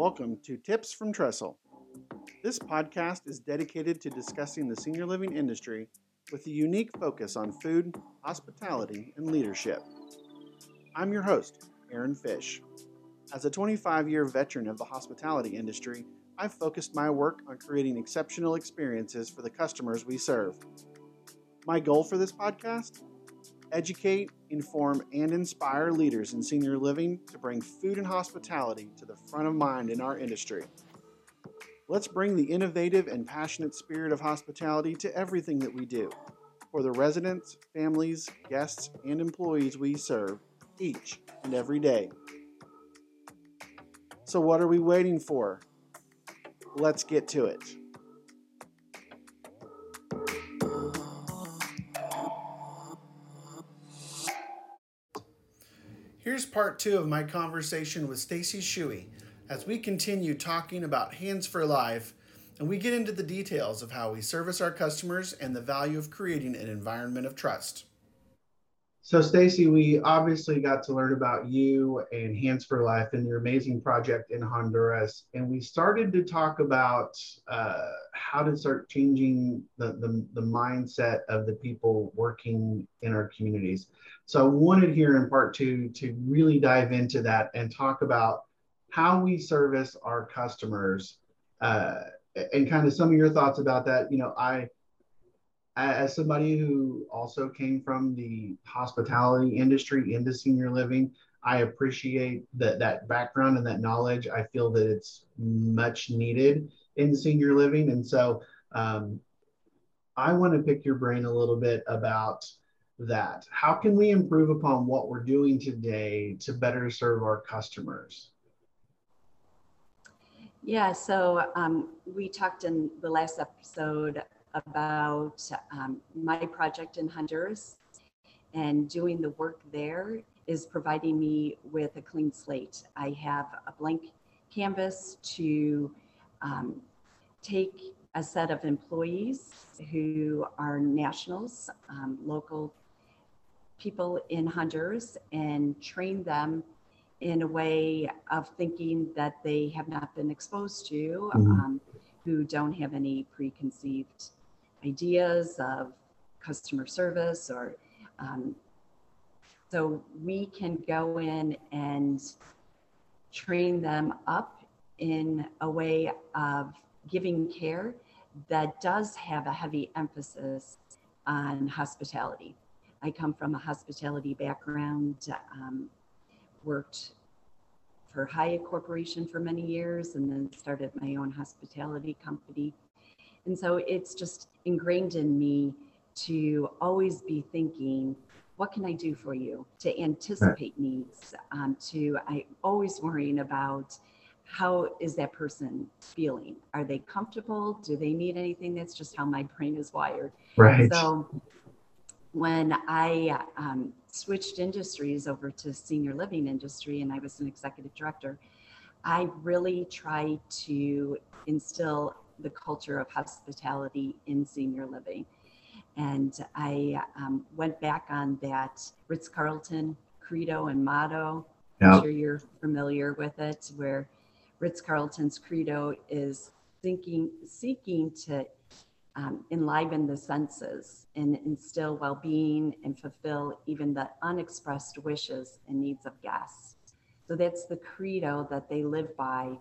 Welcome to Tips from Trestle. This podcast is dedicated to discussing the senior living industry with a unique focus on food, hospitality, and leadership. I'm your host, Aaron Fish. As a 25 year veteran of the hospitality industry, I've focused my work on creating exceptional experiences for the customers we serve. My goal for this podcast? Educate, inform, and inspire leaders in senior living to bring food and hospitality to the front of mind in our industry. Let's bring the innovative and passionate spirit of hospitality to everything that we do for the residents, families, guests, and employees we serve each and every day. So, what are we waiting for? Let's get to it. Here's part two of my conversation with Stacy Shewey as we continue talking about Hands for Life and we get into the details of how we service our customers and the value of creating an environment of trust. So, Stacy, we obviously got to learn about you and Hands for Life and your amazing project in Honduras. And we started to talk about uh, how to start changing the, the, the, mindset of the people working in our communities. So, I wanted here in part two to really dive into that and talk about how we service our customers uh, and kind of some of your thoughts about that. You know, I, as somebody who also came from the hospitality industry into senior living, I appreciate that that background and that knowledge. I feel that it's much needed in senior living, and so um, I want to pick your brain a little bit about that. How can we improve upon what we're doing today to better serve our customers? Yeah, so um, we talked in the last episode about um, my project in Honduras, and doing the work there is providing me with a clean slate. I have a blank canvas to um, take a set of employees who are nationals, um, local people in Honduras, and train them in a way of thinking that they have not been exposed to, mm-hmm. um, who don't have any preconceived ideas of customer service or um, so we can go in and train them up in a way of giving care that does have a heavy emphasis on hospitality. I come from a hospitality background, um, worked for Hyatt Corporation for many years, and then started my own hospitality company. And so it's just ingrained in me to always be thinking, what can I do for you? To anticipate needs. Um, to I always worrying about how is that person feeling? Are they comfortable? Do they need anything? That's just how my brain is wired. Right. So when I um, switched industries over to senior living industry and I was an executive director, I really tried to instill the culture of hospitality in senior living. And I um, went back on that Ritz Carlton credo and motto. Yep. I'm sure you're familiar with it, where Ritz Carlton's credo is thinking, seeking to um, enliven the senses and instill well being and fulfill even the unexpressed wishes and needs of guests. So that's the credo that they live by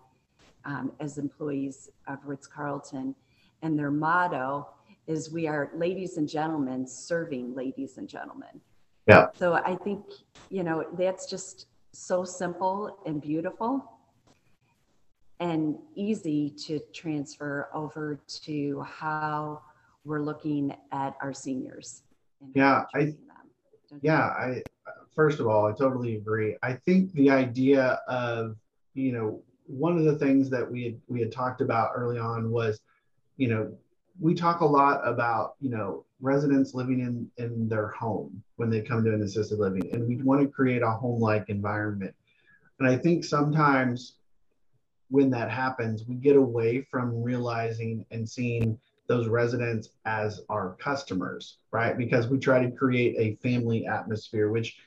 um, as employees of Ritz Carlton. And their motto is We are ladies and gentlemen serving ladies and gentlemen. Yeah. So I think, you know, that's just so simple and beautiful and easy to transfer over to how we're looking at our seniors. Yeah, I yeah, I first of all, I totally agree. I think the idea of, you know, one of the things that we had we had talked about early on was, you know, we talk a lot about, you know, residents living in in their home when they come to an assisted living and we want to create a home-like environment. And I think sometimes when that happens, we get away from realizing and seeing those residents as our customers, right? Because we try to create a family atmosphere, which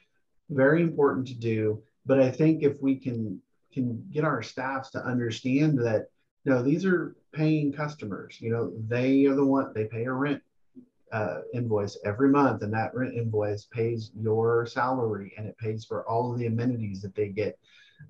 very important to do. But I think if we can can get our staffs to understand that know these are paying customers. You know they are the one they pay a rent uh, invoice every month and that rent invoice pays your salary and it pays for all of the amenities that they get.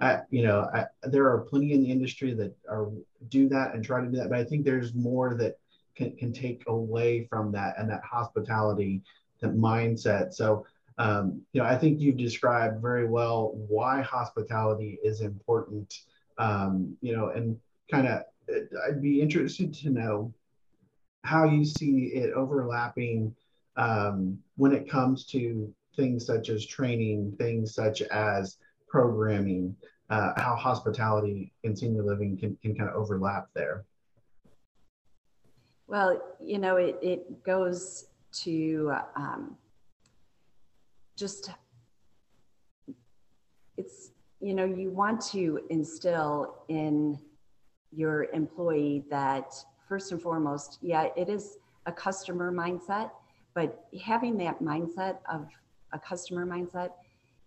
I, you know I, there are plenty in the industry that are do that and try to do that but i think there's more that can, can take away from that and that hospitality that mindset. So um, you know i think you've described very well why hospitality is important um, you know and kind of i'd be interested to know how you see it overlapping um, when it comes to things such as training, things such as programming, uh, how hospitality and senior living can, can kind of overlap there. Well, you know, it, it goes to um, just, it's, you know, you want to instill in your employee that first and foremost, yeah, it is a customer mindset, but having that mindset of a customer mindset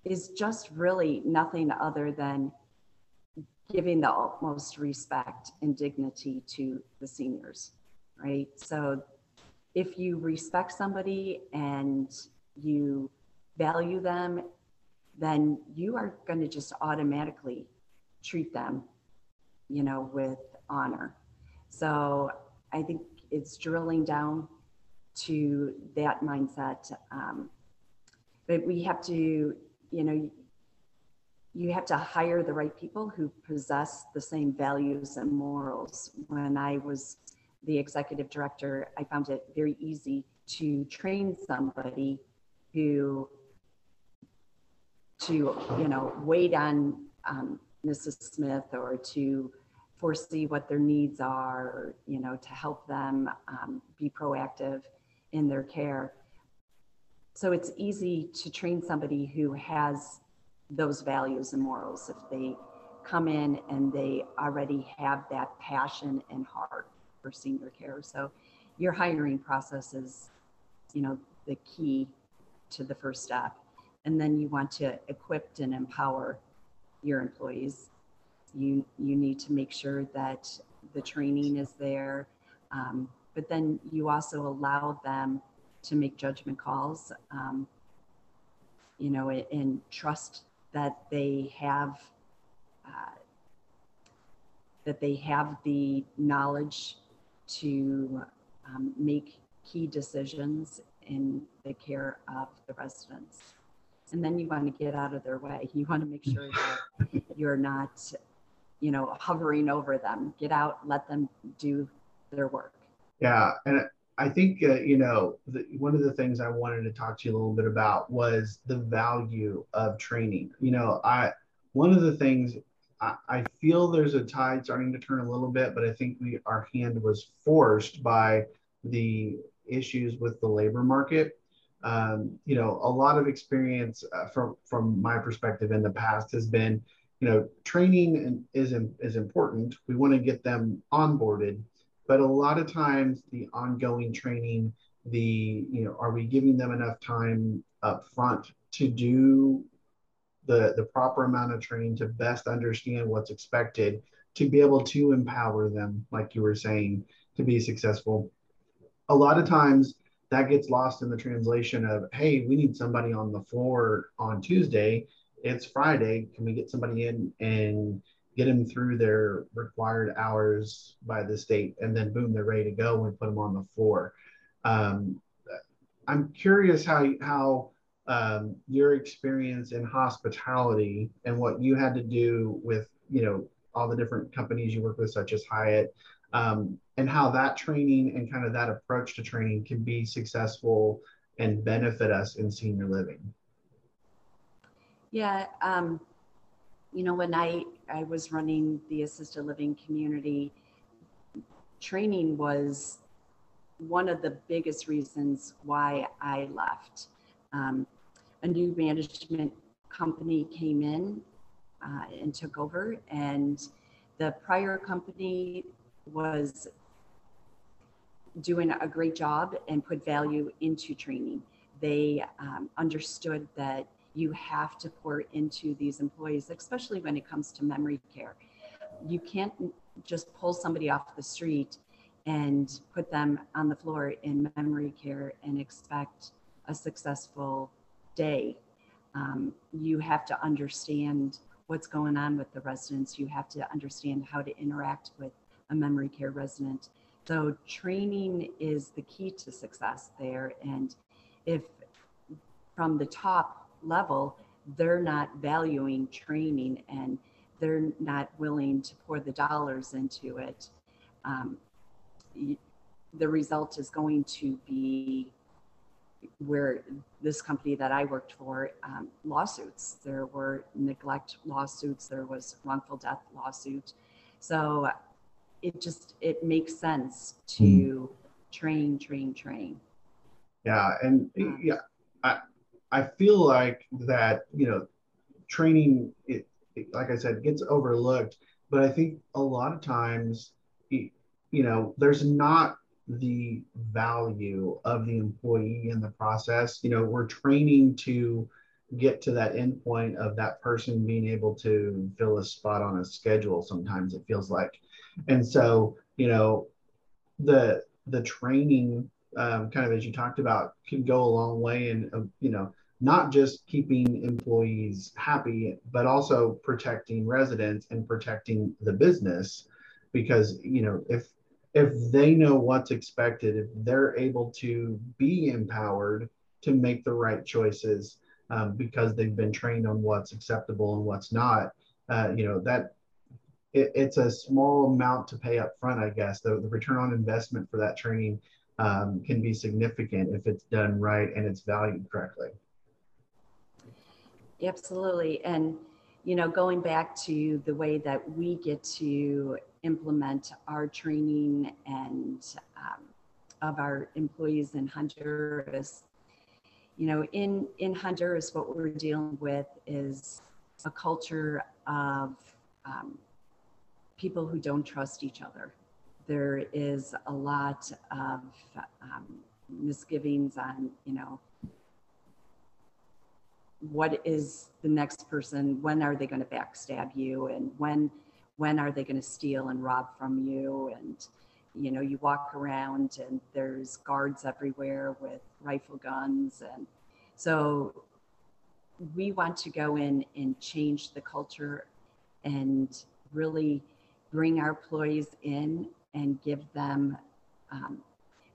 is just really nothing other than giving the utmost respect and dignity to the seniors, right? So if you respect somebody and you value them, then you are going to just automatically treat them, you know, with honor. So I think it's drilling down to that mindset. Um, but we have to, you know, you have to hire the right people who possess the same values and morals. When I was the executive director, I found it very easy to train somebody who to you know wait on um, Mrs. Smith or to foresee what their needs are, you know, to help them um, be proactive in their care. So it's easy to train somebody who has those values and morals if they come in and they already have that passion and heart for senior care. So your hiring process is, you know, the key to the first step. And then you want to equip and empower your employees. You you need to make sure that the training is there um, but then you also allow them to make judgment calls um, you know and trust that they have uh, that they have the knowledge to um, make key decisions in the care of the residents and then you want to get out of their way you want to make sure that you're not you know, hovering over them. Get out, let them do their work. Yeah, and I think uh, you know the, one of the things I wanted to talk to you a little bit about was the value of training. You know, I one of the things I, I feel there's a tide starting to turn a little bit, but I think we our hand was forced by the issues with the labor market. Um, you know, a lot of experience uh, from from my perspective in the past has been you know, training is is important. We want to get them onboarded, but a lot of times the ongoing training, the you know, are we giving them enough time up front to do the the proper amount of training to best understand what's expected, to be able to empower them, like you were saying, to be successful. A lot of times that gets lost in the translation of, hey, we need somebody on the floor on Tuesday it's Friday. Can we get somebody in and get them through their required hours by the state? And then boom, they're ready to go and put them on the floor. Um, I'm curious how how um, your experience in hospitality and what you had to do with you know all the different companies you work with, such as Hyatt, um, and how that training and kind of that approach to training can be successful and benefit us in senior living. Yeah, um, you know, when I I was running the assisted living community, training was one of the biggest reasons why I left. Um, a new management company came in uh, and took over, and the prior company was doing a great job and put value into training. They um, understood that you have to pour into these employees, especially when it comes to memory care. You can't just pull somebody off the street and put them on the floor in memory care and expect a successful day. Um, you have to understand what's going on with the residents. You have to understand how to interact with a memory care resident. So training is the key to success there. And if from the top level, they're not valuing training and they're not willing to pour the dollars into it, um, the result is going to be where this company that I worked for, um, lawsuits. There were neglect lawsuits. There was wrongful death lawsuit. So it just it makes sense to mm. train, train, train. Yeah, and yeah, I I feel like that you know training it, it like I said gets overlooked, but I think a lot of times you know there's not the value of the employee in the process. You know, we're training to get to that endpoint of that person being able to fill a spot on a schedule. Sometimes it feels like, and so you know, the the training um, kind of as you talked about can go a long way in uh, you know not just keeping employees happy but also protecting residents and protecting the business. Because you know if if they know what's expected, if they're able to be empowered to make the right choices um, because they've been trained on what's acceptable and what's not, uh, you know, that it, it's a small amount to pay up front, I guess. The, the return on investment for that training um, can be significant if it's done right and it's valued correctly. Absolutely. And, you know, going back to the way that we get to implement our training and um, of our employees in Honduras. You know, in, in Honduras, what we're dealing with is a culture of um, people who don't trust each other. There is a lot of um, misgivings on, you know, what is the next person? When are they going to backstab you? And when when are they going to steal and rob from you and you know you walk around and there's guards everywhere with rifle guns and so we want to go in and change the culture and really bring our employees in and give them um,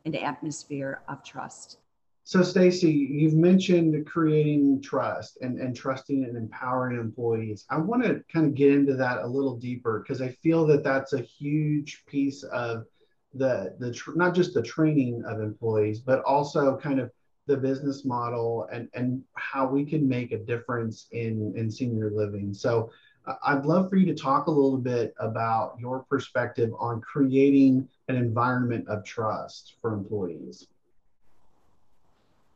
an atmosphere of trust so, Stacy, you've mentioned creating trust and, and trusting and empowering employees. I want to kind of get into that a little deeper because I feel that that's a huge piece of the the tr- not just the training of employees, but also kind of the business model and and how we can make a difference in in senior living. So, I'd love for you to talk a little bit about your perspective on creating an environment of trust for employees.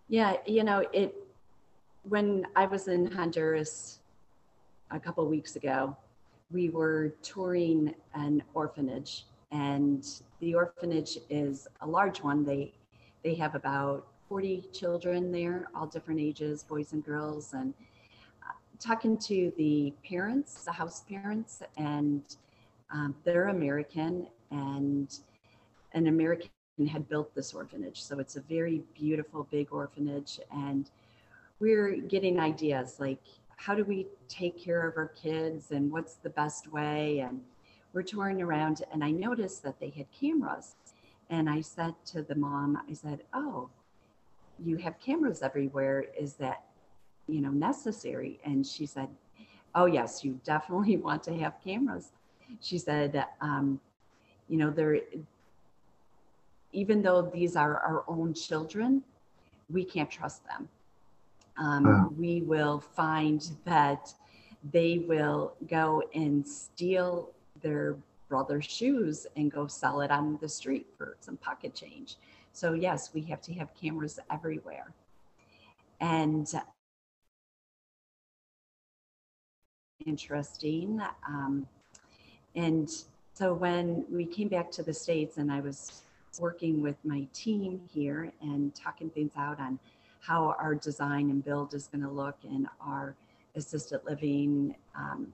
Yeah, you know, it when I was in Honduras a couple weeks ago, we were touring an orphanage and the orphanage is a large one. They they have about 40 children there, all different ages, boys and girls and talking to the parents, the house parents and um, they're American and an American had built this orphanage. So it's a very beautiful, big orphanage. And we're getting ideas like, how do we take care of our kids and what's the best way? And we're touring around, and I noticed that they had cameras. And I said to the mom, I said, Oh, you have cameras everywhere. Is that, you know, necessary? And she said, Oh, yes, you definitely want to have cameras. She said, um, you know, there even though these are our own children, we can't trust them. Um, wow. We will find that they will go and steal their brother's shoes and go sell it on the street for some pocket change. So, yes, we have to have cameras everywhere. And interesting. Um, and so, when we came back to the States and I was working with my team here and talking things out on how our design and build is going to look in our assisted living um,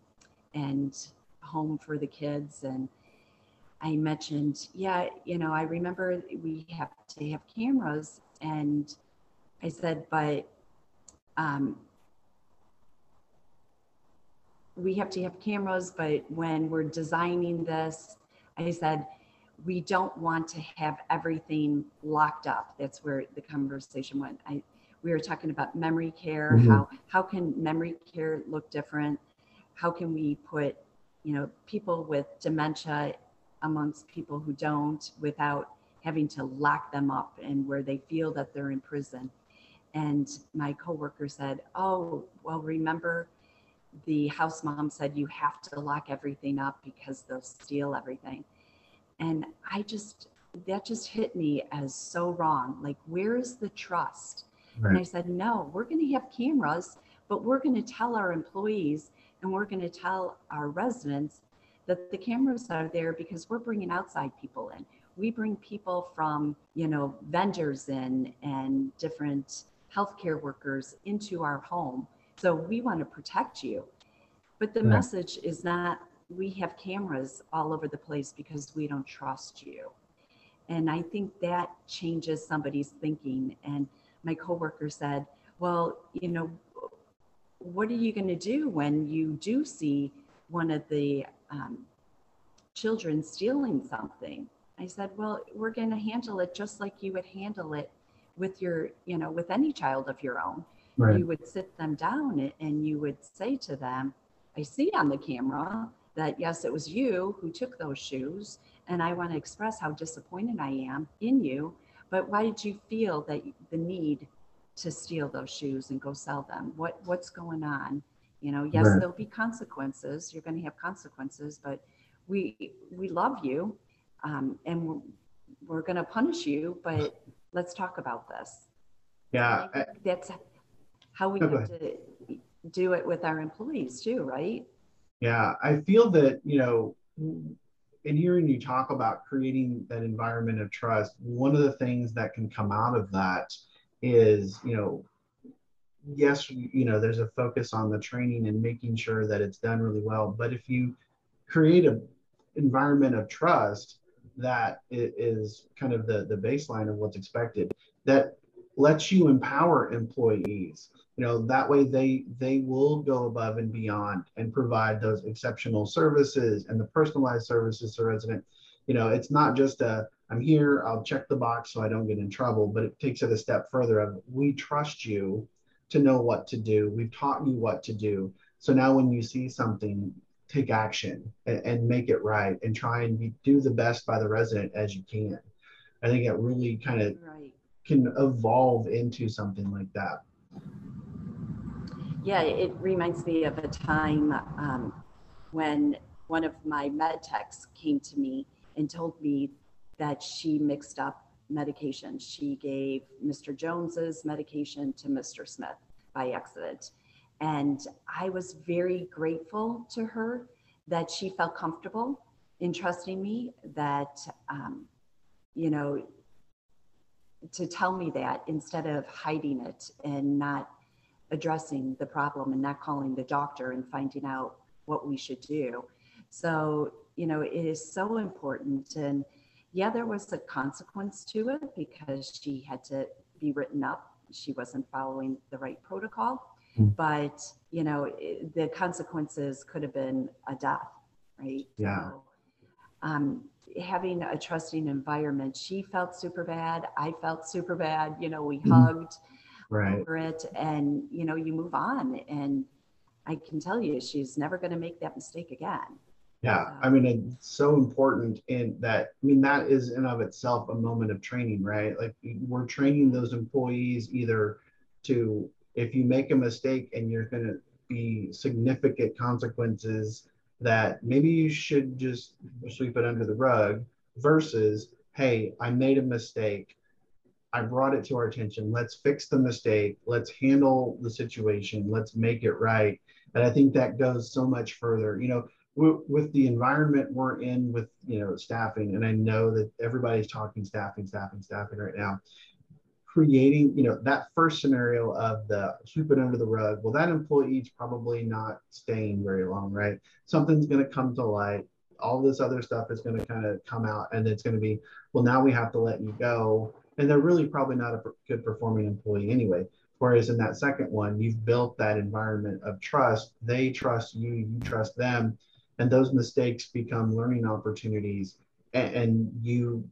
and home for the kids. And I mentioned, yeah, you know, I remember we have to have cameras. And I said, but um, we have to have cameras, but when we're designing this, I said, we don't want to have everything locked up. That's where the conversation went. I, we were talking about memory care. Mm-hmm. How how can memory care look different? How can we put, you know, people with dementia amongst people who don't without having to lock them up and where they feel that they're in prison? And my coworker said, "Oh, well, remember." The house mom said you have to lock everything up because they'll steal everything. And I just, that just hit me as so wrong. Like, where is the trust? Right. And I said, no, we're going to have cameras, but we're going to tell our employees and we're going to tell our residents that the cameras are there because we're bringing outside people in. We bring people from, you know, vendors in and different healthcare workers into our home. So we want to protect you. But the right. message is not we have cameras all over the place because we don't trust you. And I think that changes somebody's thinking. And my coworker said, well, you know, what are you going to do when you do see one of the um, children stealing something? I said, well, we're going to handle it just like you would handle it with your, you know, with any child of your own. Right. You would sit them down and you would say to them, I see on the camera that yes, it was you who took those shoes. And I want to express how disappointed I am in you but why did you feel that the need to steal those shoes and go sell them? What what's going on? You know, yes, right. there'll be consequences. You're going to have consequences, but we we love you, um, and we're, we're going to punish you. But let's talk about this. Yeah, I, that's how we have to do it with our employees too, right? Yeah, I feel that you know in hearing you talk about creating that environment of trust, one of the things that can come out of that is, you know, yes, you know, there's a focus on the training and making sure that it's done really well. But if you create an environment of trust that is kind of the, the baseline of what's expected, that lets you empower employees. You know that way they they will go above and beyond and provide those exceptional services and the personalized services to resident you know it's not just a i'm here i'll check the box so i don't get in trouble but it takes it a step further of we trust you to know what to do. We've taught you what to do. So now when you see something take action and, and make it right and try and be, do the best by the resident as you can. I think it really kind of right. Can evolve into something like that yeah, it reminds me of a time um, when one of my med techs came to me and told me that she mixed up medication. She gave Mr. Jones's medication to Mr. Smith by accident. And I was very grateful to her that she felt comfortable in trusting me that, um, you know, to tell me that instead of hiding it and not addressing the problem and not calling the doctor and finding out what we should do. So, you know, it is so important. And yeah, there was a consequence to it because she had to be written up. She wasn't following the right protocol. Mm. But, you know, the consequences could have been a death, right? Yeah. So, um, having a trusting environment, she felt super bad. I felt super bad. You know, we mm. hugged right. over it and you know you move on and i can tell you she's never going to make that mistake again yeah i mean it's so important in that i mean that is in of itself a moment of training right like we're training those employees either to if you make a mistake and you're going to be significant consequences that maybe you should just sweep it under the rug versus hey i made a mistake I brought it to our attention. Let's fix the mistake. Let's handle the situation. Let's make it right. And I think that goes so much further. You know, with, the environment we're in with, you know, staffing, and I know that everybody's talking staffing, staffing, staffing right now. Creating, you know, that first scenario of the sweep it under the rug, well, that employee's probably not staying very long, right? Something's going to come to light. All this other stuff is going to kind of come out, and it's going to be, well, now we have to let you go. And they're really probably not a good performing employee anyway. Whereas in that second one, you've built that environment of trust. They trust you, you trust them. And those mistakes become learning opportunities. And, and you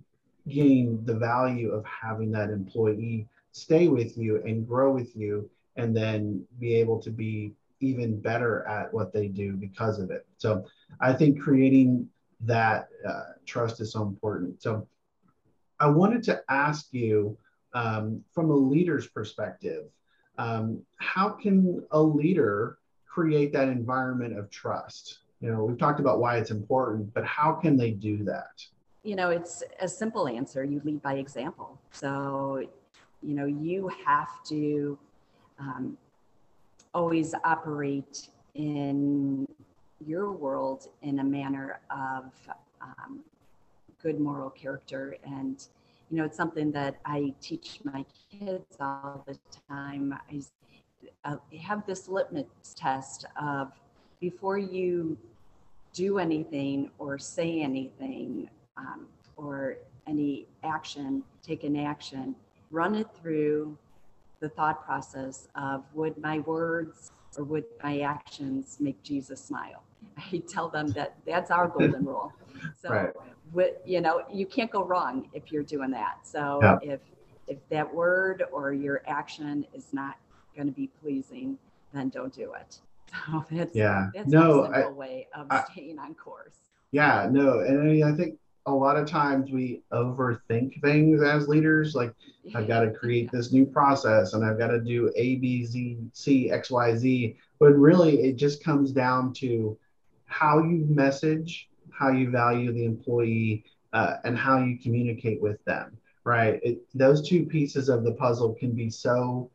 gain the value of having that employee stay with you and grow with you and then be able to be even better at what they do because of it. So i think creating that uh, trust is so important. So i wanted to ask you um, from a leader's perspective um, how can a leader create that environment of trust? You know we've talked about why it's important but how can they do that you know, it's a simple answer. You lead by example. So, you know, you have to um, always operate in your world in a manner of um, good moral character. And, you know, it's something that I teach my kids all the time. I uh, have this litmus test of before you do anything or say anything um, or any action, take an action, run it through the thought process of would my words or would my actions make Jesus smile? I tell them that that's our golden rule. So, right. with, you know, you can't go wrong if you're doing that. So yeah. if if that word or your action is not going to be pleasing, then don't do it. So that's yeah, that's no, a simple I, way of I, staying on course. Yeah, no, and I think a lot of times we overthink things as leaders. Like, I've got to create this new process and I've got to do A, B, Z, C, X, Y, Z. But really, it just comes down to how you message, how you value the employee, uh, and how you communicate with them, right? It, those two pieces of the puzzle can be so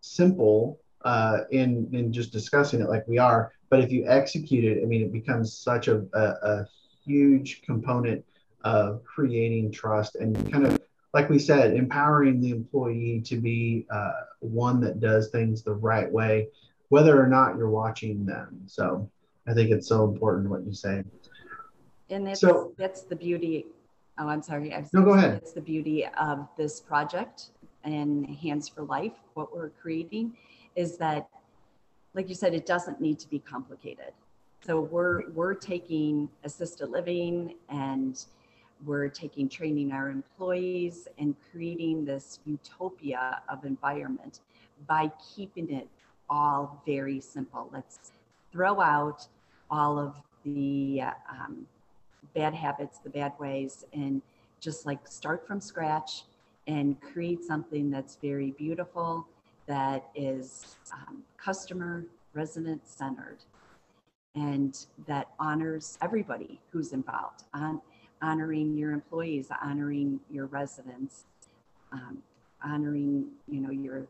simple uh, in, in just discussing it like we are. But if you execute it, I mean, it becomes such a, a, a huge component of creating trust and kind of like we said empowering the employee to be uh, one that does things the right way whether or not you're watching them. So i think it's so important what you say. And that's, so that's the beauty oh i'm sorry I've, no go ahead. it's the beauty of this project and hands for life what we're creating is that like you said it doesn't need to be complicated so we're we're taking assisted living and we're taking training our employees and creating this utopia of environment by keeping it all very simple. Let's throw out all of the um, bad habits, the bad ways, and just like start from scratch and create something that's very beautiful, that is um, customer, resident centered and that honors everybody who's involved on honoring your employees honoring your residents um, honoring you know your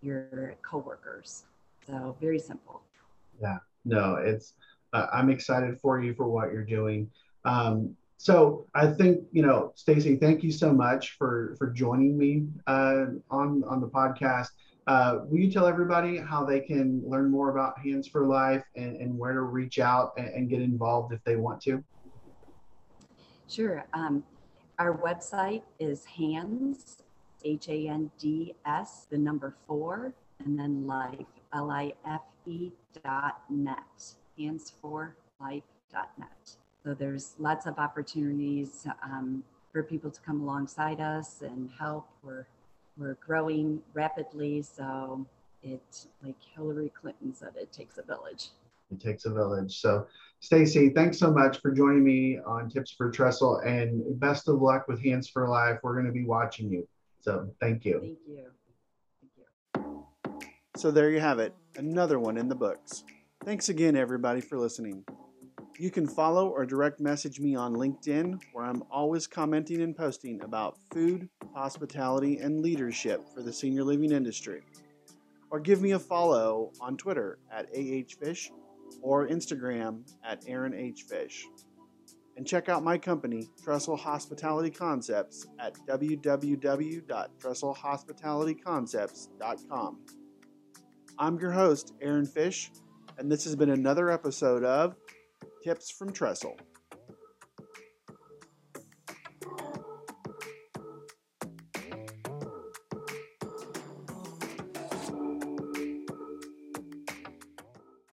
your coworkers. So very simple. Yeah. No it's uh, i'm excited for you for what you're doing. Um, so i think you know stacy thank you so much for for joining me uh, on on the podcast uh, will you tell everybody how they can learn more about Hands for Life and, and where to reach out and, and, get involved if they want to? Sure. Um, our website is hands, H A N D S, the number four, and then life, L I F E dot net, hands for life dot net. So there's lots of opportunities um, for people to come alongside us and help. We're we're growing rapidly. So it, like Hillary Clinton said, it takes a village. It takes a village. So, Stacy, thanks so much for joining me on Tips for Trestle, and best of luck with Hands for Life. We're going to be watching you. So, thank you. Thank you. Thank you. So, there you have it, another one in the books. Thanks again, everybody, for listening. You can follow or direct message me on LinkedIn, where I'm always commenting and posting about food, hospitality, and leadership for the senior living industry. Or give me a follow on Twitter at AHFish or Instagram at AaronHFish. and check out my company, Trestle Hospitality Concepts, at www.trestlehospitalityconcepts.com. I'm your host, Aaron Fish, and this has been another episode of Tips from Trestle.